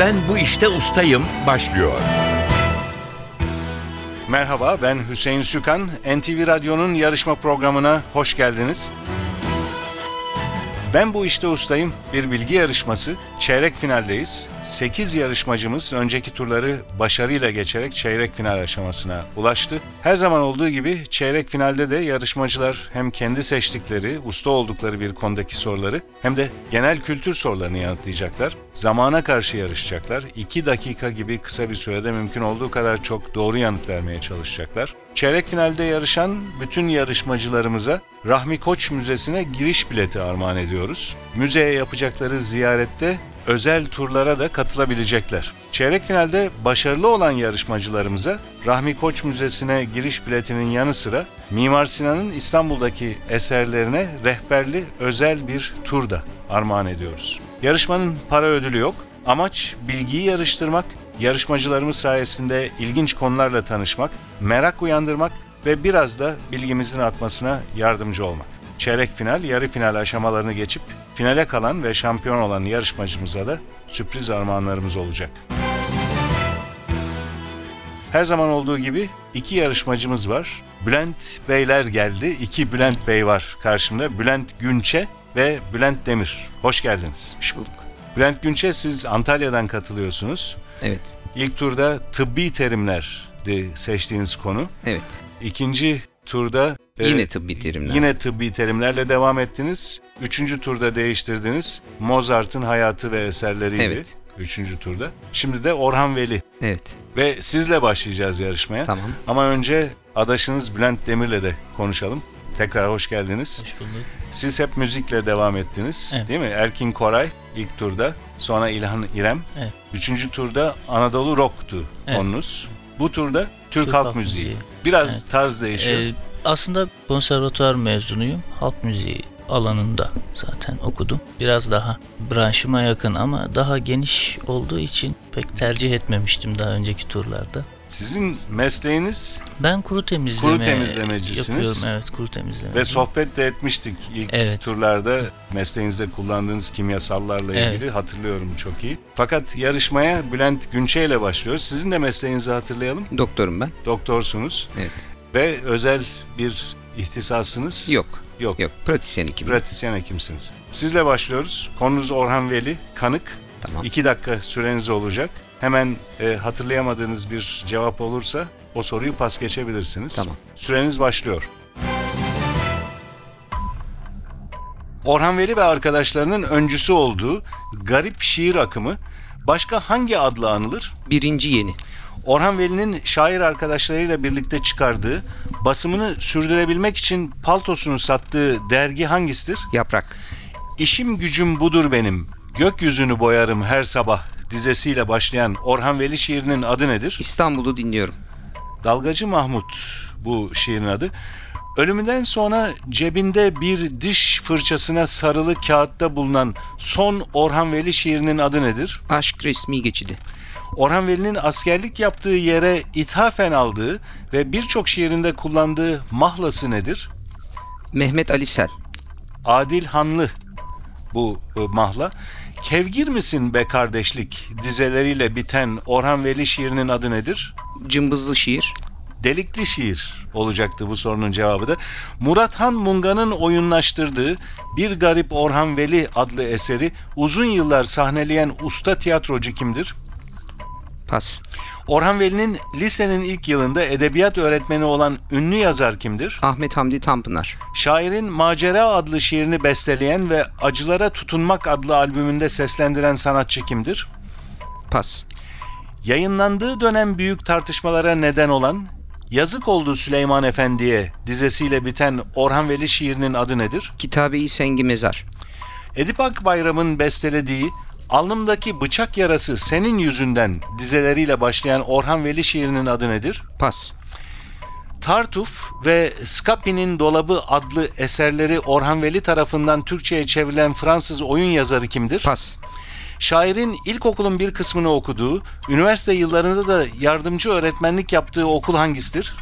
Ben bu işte ustayım başlıyor. Merhaba ben Hüseyin Sükan. NTV Radyo'nun yarışma programına hoş geldiniz. Ben bu işte ustayım. Bir bilgi yarışması. Çeyrek finaldeyiz. 8 yarışmacımız önceki turları başarıyla geçerek çeyrek final aşamasına ulaştı. Her zaman olduğu gibi çeyrek finalde de yarışmacılar hem kendi seçtikleri, usta oldukları bir konudaki soruları hem de genel kültür sorularını yanıtlayacaklar. Zamana karşı yarışacaklar. 2 dakika gibi kısa bir sürede mümkün olduğu kadar çok doğru yanıt vermeye çalışacaklar. Çeyrek finalde yarışan bütün yarışmacılarımıza Rahmi Koç Müzesi'ne giriş bileti armağan ediyoruz. Müzeye yapacakları ziyarette özel turlara da katılabilecekler. Çeyrek finalde başarılı olan yarışmacılarımıza Rahmi Koç Müzesi'ne giriş biletinin yanı sıra Mimar Sinan'ın İstanbul'daki eserlerine rehberli özel bir tur da armağan ediyoruz. Yarışmanın para ödülü yok. Amaç bilgiyi yarıştırmak, yarışmacılarımız sayesinde ilginç konularla tanışmak, merak uyandırmak ve biraz da bilgimizin artmasına yardımcı olmak. Çeyrek final, yarı final aşamalarını geçip finale kalan ve şampiyon olan yarışmacımıza da sürpriz armağanlarımız olacak. Her zaman olduğu gibi iki yarışmacımız var. Bülent Beyler geldi. İki Bülent Bey var karşımda. Bülent Günçe ve Bülent Demir. Hoş geldiniz. Hoş bulduk. Bülent Günçe siz Antalya'dan katılıyorsunuz. Evet. İlk turda tıbbi terimlerdi seçtiğiniz konu. Evet. İkinci turda e, Yine tıbbi terimler. Yine tıbbi terimlerle devam ettiniz. Üçüncü turda değiştirdiniz. Mozart'ın hayatı ve eserleriydi. Evet. Üçüncü turda. Şimdi de Orhan Veli. Evet. Ve sizle başlayacağız yarışmaya. Tamam. Ama önce adaşınız Bülent Demir'le de konuşalım. Tekrar hoş geldiniz. Hoş bulduk. Siz hep müzikle devam ettiniz Evet. değil mi? Erkin Koray ilk turda, sonra İlhan İrem. Evet. Üçüncü turda Anadolu Rock'tu Evet. konunuz. Bu turda Türk, Türk Halk, Halk Müziği. Müziği. Biraz Evet. tarz değişiyor. Ee, aslında konservatuvar mezunuyum. Halk müziği alanında zaten okudum. Biraz daha branşıma yakın ama daha geniş olduğu için pek tercih etmemiştim daha önceki turlarda. Sizin mesleğiniz Ben kuru temizleme Kuru temizlemecisiniz. yapıyorum. Evet kuru temizleme. ve sohbet de etmiştik ilk Evet. turlarda mesleğinizde kullandığınız kimyasallarla Evet. ilgili hatırlıyorum çok iyi. Fakat yarışmaya Bülent Günçe ile başlıyoruz. Sizin de mesleğinizi hatırlayalım. Doktorum ben. Doktorsunuz Evet. ve özel bir ihtisasınız Yok. Yok. Yok. Pratisyen hekimim. Pratisyen hekimsiniz. Sizle başlıyoruz. Konunuz Orhan Veli, kanık. Tamam. İki dakika süreniz olacak. Hemen e, hatırlayamadığınız bir cevap olursa o soruyu pas geçebilirsiniz. Tamam. Süreniz başlıyor. Orhan Veli ve arkadaşlarının öncüsü olduğu garip şiir akımı başka hangi adla anılır? Birinci yeni. Orhan Veli'nin şair arkadaşlarıyla birlikte çıkardığı, basımını sürdürebilmek için paltosunu sattığı dergi hangisidir? Yaprak. İşim gücüm budur benim, gökyüzünü boyarım her sabah dizesiyle başlayan Orhan Veli şiirinin adı nedir? İstanbul'u dinliyorum. Dalgacı Mahmut bu şiirin adı. Ölümünden sonra cebinde bir diş fırçasına sarılı kağıtta bulunan son Orhan Veli şiirinin adı nedir? Aşk resmi geçidi. Orhan Veli'nin askerlik yaptığı yere ithafen aldığı ve birçok şiirinde kullandığı mahlası nedir? Mehmet Ali Sel. Adil Hanlı bu e, mahla. Kevgir misin be kardeşlik dizeleriyle biten Orhan Veli şiirinin adı nedir? Cımbızlı şiir. Delikli şiir olacaktı bu sorunun cevabı da. Murat Han Munga'nın oyunlaştırdığı Bir Garip Orhan Veli adlı eseri uzun yıllar sahneleyen usta tiyatrocu kimdir? Pas. Orhan Veli'nin lisenin ilk yılında edebiyat öğretmeni olan ünlü yazar kimdir? Ahmet Hamdi Tanpınar. Şairin Macera adlı şiirini besteleyen ve Acılara Tutunmak adlı albümünde seslendiren sanatçı kimdir? Pas. Yayınlandığı dönem büyük tartışmalara neden olan Yazık oldu Süleyman Efendi'ye dizesiyle biten Orhan Veli şiirinin adı nedir? Kitabe-i Sengi Mezar. Edip Akbayram'ın bestelediği Alnımdaki bıçak yarası senin yüzünden dizeleriyle başlayan Orhan Veli şiirinin adı nedir? Pas. Tartuf ve Scapi'nin Dolabı adlı eserleri Orhan Veli tarafından Türkçe'ye çevrilen Fransız oyun yazarı kimdir? Pas. Şairin ilkokulun bir kısmını okuduğu, üniversite yıllarında da yardımcı öğretmenlik yaptığı okul hangisidir?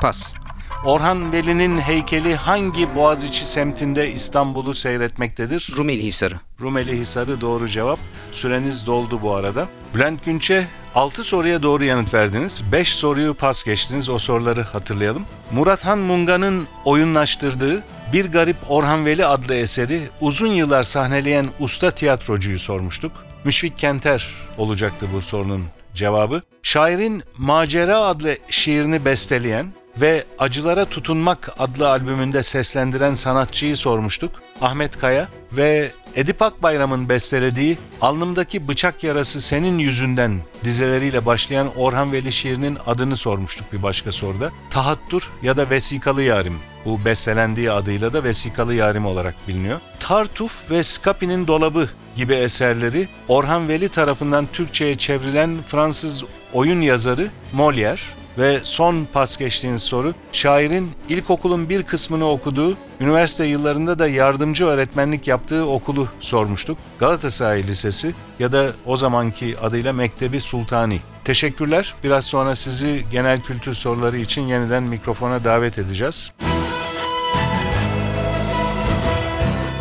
Pas. Orhan Veli'nin heykeli hangi Boğaziçi semtinde İstanbul'u seyretmektedir? Rumeli Hisarı. Rumeli Hisarı doğru cevap. Süreniz doldu bu arada. Bülent Günç'e 6 soruya doğru yanıt verdiniz. 5 soruyu pas geçtiniz. O soruları hatırlayalım. Murathan Munga'nın oyunlaştırdığı Bir Garip Orhan Veli adlı eseri uzun yıllar sahneleyen usta tiyatrocuyu sormuştuk. Müşfik Kenter olacaktı bu sorunun cevabı. Şairin Macera adlı şiirini besteleyen ve Acılara Tutunmak adlı albümünde seslendiren sanatçıyı sormuştuk. Ahmet Kaya ve Edip Akbayram'ın bestelediği Alnımdaki Bıçak Yarası Senin Yüzünden dizeleriyle başlayan Orhan Veli şiirinin adını sormuştuk bir başka soruda. Tahattur ya da Vesikalı Yarim. Bu bestelendiği adıyla da Vesikalı Yarim olarak biliniyor. Tartuf ve Scapi'nin Dolabı gibi eserleri Orhan Veli tarafından Türkçe'ye çevrilen Fransız oyun yazarı Molière ve son pas geçtiğiniz soru, şairin ilkokulun bir kısmını okuduğu, üniversite yıllarında da yardımcı öğretmenlik yaptığı okulu sormuştuk. Galatasaray Lisesi ya da o zamanki adıyla Mektebi Sultani. Teşekkürler. Biraz sonra sizi genel kültür soruları için yeniden mikrofona davet edeceğiz.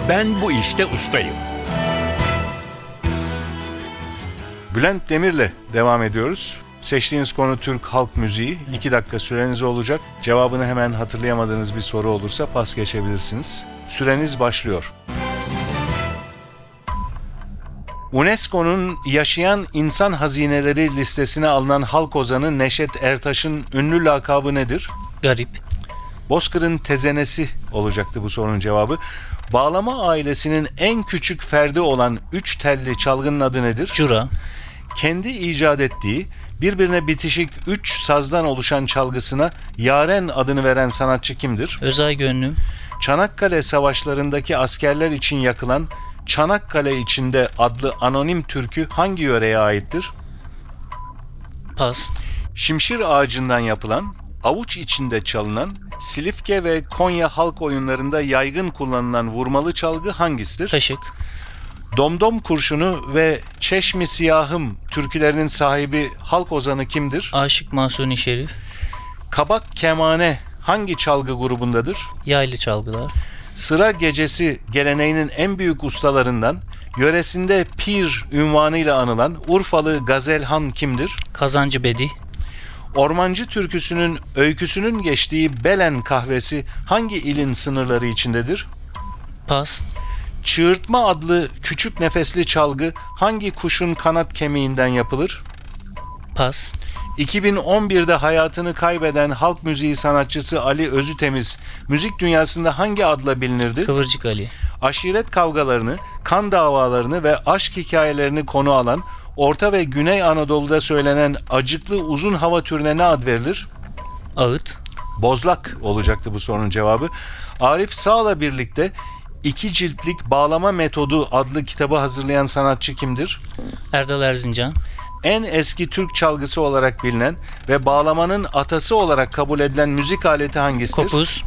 Ben bu işte ustayım. Bülent Demir'le devam ediyoruz. Seçtiğiniz konu Türk halk müziği. 2 dakika süreniz olacak. Cevabını hemen hatırlayamadığınız bir soru olursa pas geçebilirsiniz. Süreniz başlıyor. UNESCO'nun yaşayan insan hazineleri listesine alınan halk ozanı Neşet Ertaş'ın ünlü lakabı nedir? Garip. Bozkır'ın tezenesi olacaktı bu sorunun cevabı. Bağlama ailesinin en küçük ferdi olan üç telli çalgının adı nedir? Cura. kendi icat ettiği birbirine bitişik üç sazdan oluşan çalgısına Yaren adını veren sanatçı kimdir? Özay Gönlüm. Çanakkale savaşlarındaki askerler için yakılan Çanakkale içinde adlı anonim türkü hangi yöreye aittir? Pas. Şimşir ağacından yapılan, avuç içinde çalınan, Silifke ve Konya halk oyunlarında yaygın kullanılan vurmalı çalgı hangisidir? Kaşık. Domdom kurşunu ve Çeşmi Siyahım türkülerinin sahibi halk ozanı kimdir? Aşık Mahsuni Şerif. Kabak kemane hangi çalgı grubundadır? Yaylı çalgılar. Sıra gecesi geleneğinin en büyük ustalarından, yöresinde pir ünvanıyla anılan Urfalı Gazelhan kimdir? Kazancı Bedi. Ormancı türküsünün öyküsünün geçtiği Belen kahvesi hangi ilin sınırları içindedir? Pas. Çığırtma adlı küçük nefesli çalgı hangi kuşun kanat kemiğinden yapılır? Pas. 2011'de hayatını kaybeden halk müziği sanatçısı Ali Özütemiz müzik dünyasında hangi adla bilinirdi? Kıvırcık Ali. Aşiret kavgalarını, kan davalarını ve aşk hikayelerini konu alan Orta ve Güney Anadolu'da söylenen acıklı uzun hava türüne ne ad verilir? Ağıt. Bozlak olacaktı bu sorunun cevabı. Arif Sağ'la birlikte iki ciltlik Bağlama Metodu adlı kitabı hazırlayan sanatçı kimdir? Erdal Erzincan. en eski Türk çalgısı olarak bilinen ve bağlamanın atası olarak kabul edilen müzik aleti hangisidir? Kopuz.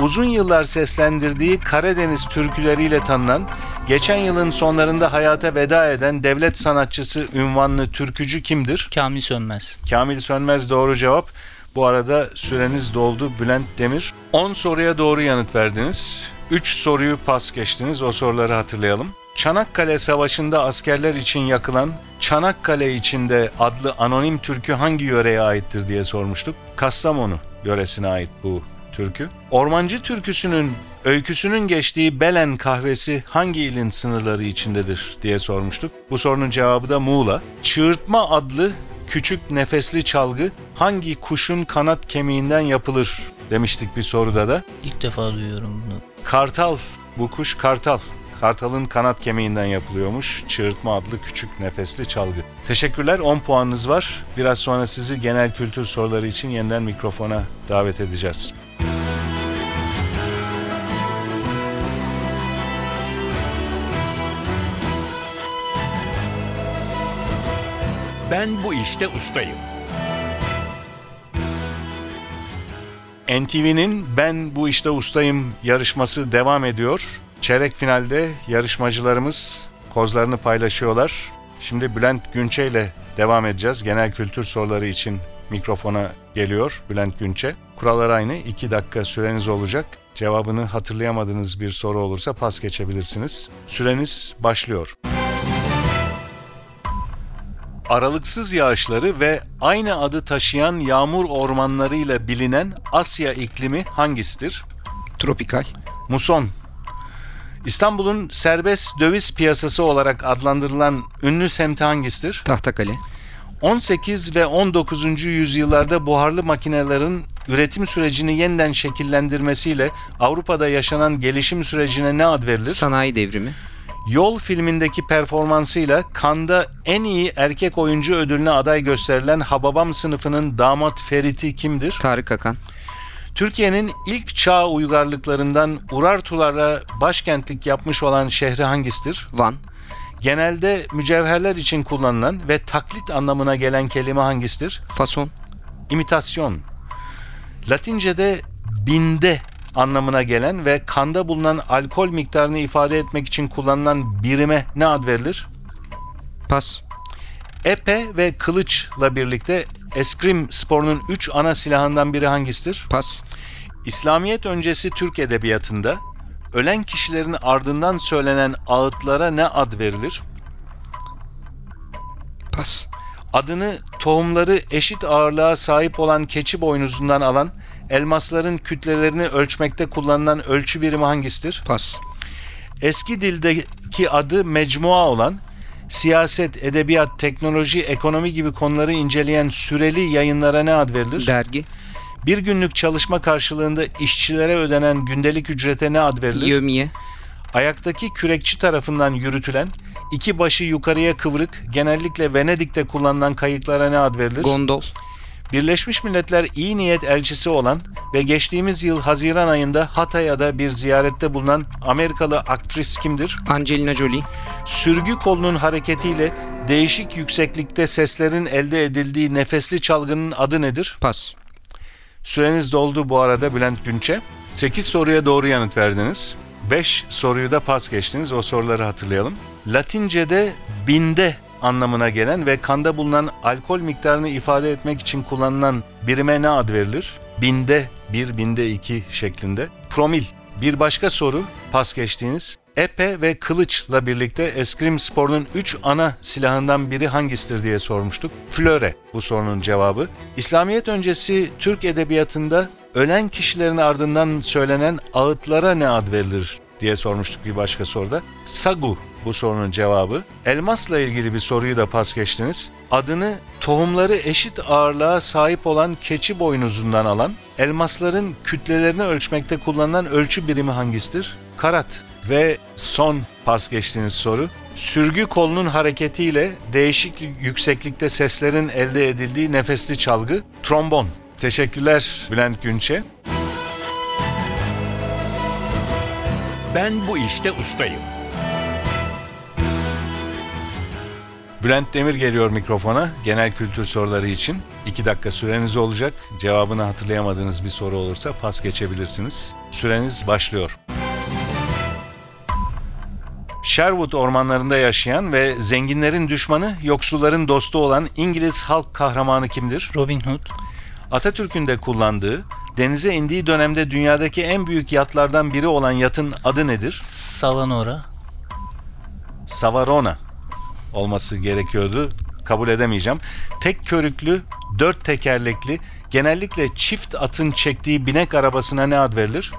Uzun yıllar seslendirdiği Karadeniz türküleriyle tanınan, geçen yılın sonlarında hayata veda eden devlet sanatçısı ünvanlı türkücü kimdir? Kamil Sönmez. Kamil Sönmez doğru cevap. Bu arada süreniz doldu Bülent Demir. 10 soruya doğru yanıt verdiniz. 3 soruyu pas geçtiniz. O soruları hatırlayalım. Çanakkale Savaşı'nda askerler için yakılan Çanakkale içinde adlı anonim türkü hangi yöreye aittir diye sormuştuk. Kastamonu yöresine ait bu türkü. Ormancı türküsünün öyküsünün geçtiği Belen kahvesi hangi ilin sınırları içindedir diye sormuştuk. Bu sorunun cevabı da Muğla. Çığırtma adlı küçük nefesli çalgı hangi kuşun kanat kemiğinden yapılır demiştik bir soruda da. İlk defa duyuyorum bunu. Kartal, bu kuş kartal. Kartalın kanat kemiğinden yapılıyormuş. Çığırtma adlı küçük nefesli çalgı. Teşekkürler 10 puanınız var. Biraz sonra sizi genel kültür soruları için yeniden mikrofona davet edeceğiz. Ben bu işte ustayım. NTV'nin Ben Bu İşte Ustayım yarışması devam ediyor. Çeyrek finalde yarışmacılarımız kozlarını paylaşıyorlar. Şimdi Bülent Günçe ile devam edeceğiz. Genel kültür soruları için mikrofona geliyor Bülent Günçe. Kurallar aynı. 2 dakika süreniz olacak. Cevabını hatırlayamadığınız bir soru olursa pas geçebilirsiniz. Süreniz başlıyor. Aralıksız yağışları ve aynı adı taşıyan yağmur ormanlarıyla bilinen Asya iklimi hangisidir? Tropikal. Muson. İstanbul'un serbest döviz piyasası olarak adlandırılan ünlü semti hangisidir? Tahtakale. 18 ve 19. yüzyıllarda buharlı makinelerin üretim sürecini yeniden şekillendirmesiyle Avrupa'da yaşanan gelişim sürecine ne ad verilir? Sanayi devrimi. Yol filmindeki performansıyla Cannes'da en iyi erkek oyuncu ödülüne aday gösterilen Hababam sınıfının damat Ferit'i kimdir? Tarık Akan. Türkiye'nin ilk çağ uygarlıklarından Urartulara başkentlik yapmış olan şehri hangisidir? Van. Genelde mücevherler için kullanılan ve taklit anlamına gelen kelime hangisidir? Fason. İmitasyon. Latince'de binde anlamına gelen ve kanda bulunan alkol miktarını ifade etmek için kullanılan birime ne ad verilir? Pas. Epe ve kılıçla birlikte eskrim sporunun üç ana silahından biri hangisidir? Pas. İslamiyet öncesi Türk edebiyatında ölen kişilerin ardından söylenen ağıtlara ne ad verilir? Pas. Adını tohumları eşit ağırlığa sahip olan keçi boynuzundan alan elmasların kütlelerini ölçmekte kullanılan ölçü birimi hangisidir? Pas. Eski dildeki adı mecmua olan siyaset, edebiyat, teknoloji, ekonomi gibi konuları inceleyen süreli yayınlara ne ad verilir? Dergi. Bir günlük çalışma karşılığında işçilere ödenen gündelik ücrete ne ad verilir? Yömiye. Ayaktaki kürekçi tarafından yürütülen, iki başı yukarıya kıvrık, genellikle Venedik'te kullanılan kayıklara ne ad verilir? Gondol. Birleşmiş Milletler iyi niyet elçisi olan ve geçtiğimiz yıl Haziran ayında Hatay'da bir ziyarette bulunan Amerikalı aktris kimdir? Angelina Jolie. Sürgü kolunun hareketiyle değişik yükseklikte seslerin elde edildiği nefesli çalgının adı nedir? Pas. Süreniz doldu bu arada Bülent Günçe. 8 soruya doğru yanıt verdiniz. 5 soruyu da pas geçtiniz. O soruları hatırlayalım. Latince'de binde anlamına gelen ve kanda bulunan alkol miktarını ifade etmek için kullanılan birime ne ad verilir? Binde 1, binde 2 şeklinde. Promil. Bir başka soru pas geçtiğiniz. Epe ve kılıçla birlikte eskrim sporunun 3 ana silahından biri hangisidir diye sormuştuk. Flöre bu sorunun cevabı. İslamiyet öncesi Türk edebiyatında ölen kişilerin ardından söylenen ağıtlara ne ad verilir diye sormuştuk bir başka soruda. Sagu bu sorunun cevabı. Elmasla ilgili bir soruyu da pas geçtiniz. Adını tohumları eşit ağırlığa sahip olan keçi boynuzundan alan, elmasların kütlelerini ölçmekte kullanılan ölçü birimi hangisidir? Karat. Ve son pas geçtiğiniz soru. Sürgü kolunun hareketiyle değişik yükseklikte seslerin elde edildiği nefesli çalgı trombon. Teşekkürler Bülent Günçe. Ben bu işte ustayım. Bülent Demir geliyor mikrofona genel kültür soruları için. 2 dakika süreniz olacak. Cevabını hatırlayamadığınız bir soru olursa pas geçebilirsiniz. Süreniz başlıyor. Sherwood ormanlarında yaşayan ve zenginlerin düşmanı, yoksulların dostu olan İngiliz halk kahramanı kimdir? Robin Hood. Atatürk'ün de kullandığı, denize indiği dönemde dünyadaki en büyük yatlardan biri olan yatın adı nedir? Savanora. Savarona olması gerekiyordu. Kabul edemeyeceğim. Tek körüklü, dört tekerlekli, genellikle çift atın çektiği binek arabasına ne ad verilir?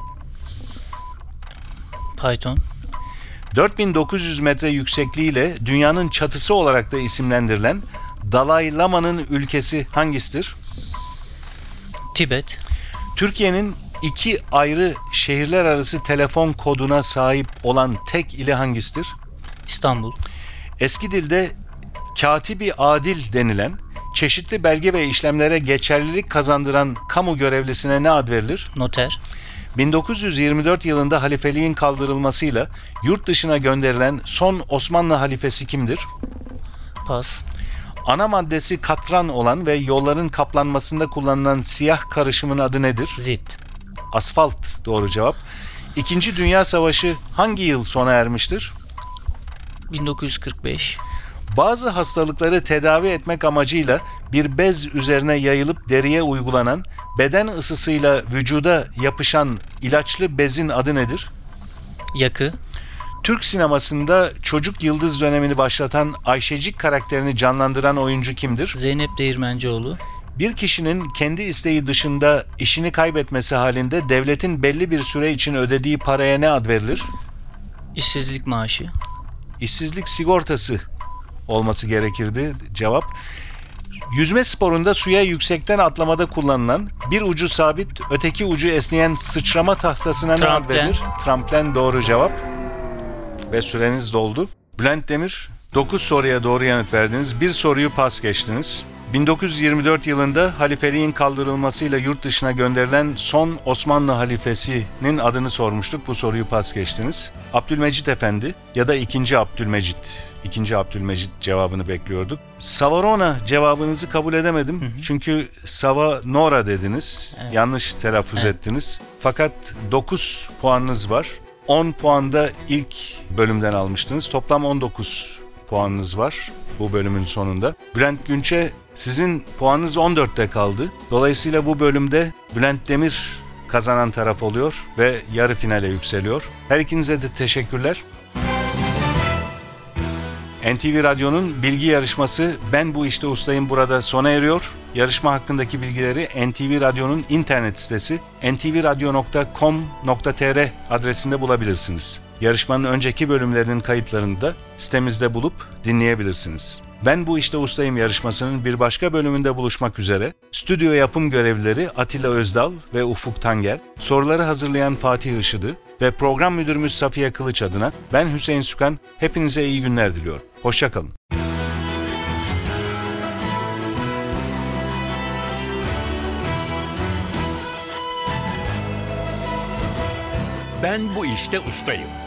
Python. 4900 metre yüksekliğiyle dünyanın çatısı olarak da isimlendirilen Dalai Lama'nın ülkesi hangisidir? Tibet. Türkiye'nin iki ayrı şehirler arası telefon koduna sahip olan tek ili hangisidir? İstanbul. Eski dilde katibi adil denilen çeşitli belge ve işlemlere geçerlilik kazandıran kamu görevlisine ne ad verilir? Noter. 1924 yılında halifeliğin kaldırılmasıyla yurt dışına gönderilen son Osmanlı halifesi kimdir? Pas. Ana maddesi katran olan ve yolların kaplanmasında kullanılan siyah karışımın adı nedir? Zit. Asfalt doğru cevap. İkinci Dünya Savaşı hangi yıl sona ermiştir? 1945. Bazı hastalıkları tedavi etmek amacıyla bir bez üzerine yayılıp deriye uygulanan, beden ısısıyla vücuda yapışan ilaçlı bezin adı nedir? Yakı. Türk sinemasında çocuk yıldız dönemini başlatan Ayşecik karakterini canlandıran oyuncu kimdir? Zeynep Değirmencioğlu. Bir kişinin kendi isteği dışında işini kaybetmesi halinde devletin belli bir süre için ödediği paraya ne ad verilir? işsizlik maaşı. İşsizlik sigortası olması gerekirdi cevap. Yüzme sporunda suya yüksekten atlamada kullanılan bir ucu sabit öteki ucu esneyen sıçrama tahtasına ne ad verilir? Tramplen doğru cevap. Ve süreniz doldu. Bülent Demir 9 soruya doğru yanıt verdiniz. Bir soruyu pas geçtiniz. 1924 yılında halifeliğin kaldırılmasıyla yurt dışına gönderilen son Osmanlı halifesinin adını sormuştuk. Bu soruyu pas geçtiniz. Abdülmecit Efendi ya da 2. Abdülmecit. 2. Abdülmecit cevabını bekliyorduk. Savarona cevabınızı kabul edemedim. Çünkü Savanora dediniz. Evet. Yanlış telaffuz Evet. ettiniz. Fakat 9 puanınız var. 10 puanda ilk bölümden almıştınız. Toplam 19 puanınız var bu bölümün sonunda. Bülent Günç'e sizin puanınız 14'te kaldı. Dolayısıyla bu bölümde Bülent Demir kazanan taraf oluyor ve yarı finale yükseliyor. Her ikinize de teşekkürler. NTV Radyo'nun bilgi yarışması Ben Bu İşte Ustayım burada sona eriyor. Yarışma hakkındaki bilgileri NTV Radyo'nun internet sitesi ntvradio.com.tr adresinde bulabilirsiniz. Yarışmanın önceki bölümlerinin kayıtlarını da sitemizde bulup dinleyebilirsiniz. Ben Bu İşte Ustayım yarışmasının bir başka bölümünde buluşmak üzere. Stüdyo yapım görevlileri Atilla Özdal ve Ufuk Tangel, soruları hazırlayan Fatih Işıdı ve program müdürümüz Safiye Kılıç adına ben Hüseyin Sükan hepinize iyi günler diliyorum. Hoşçakalın. Ben bu işte ustayım.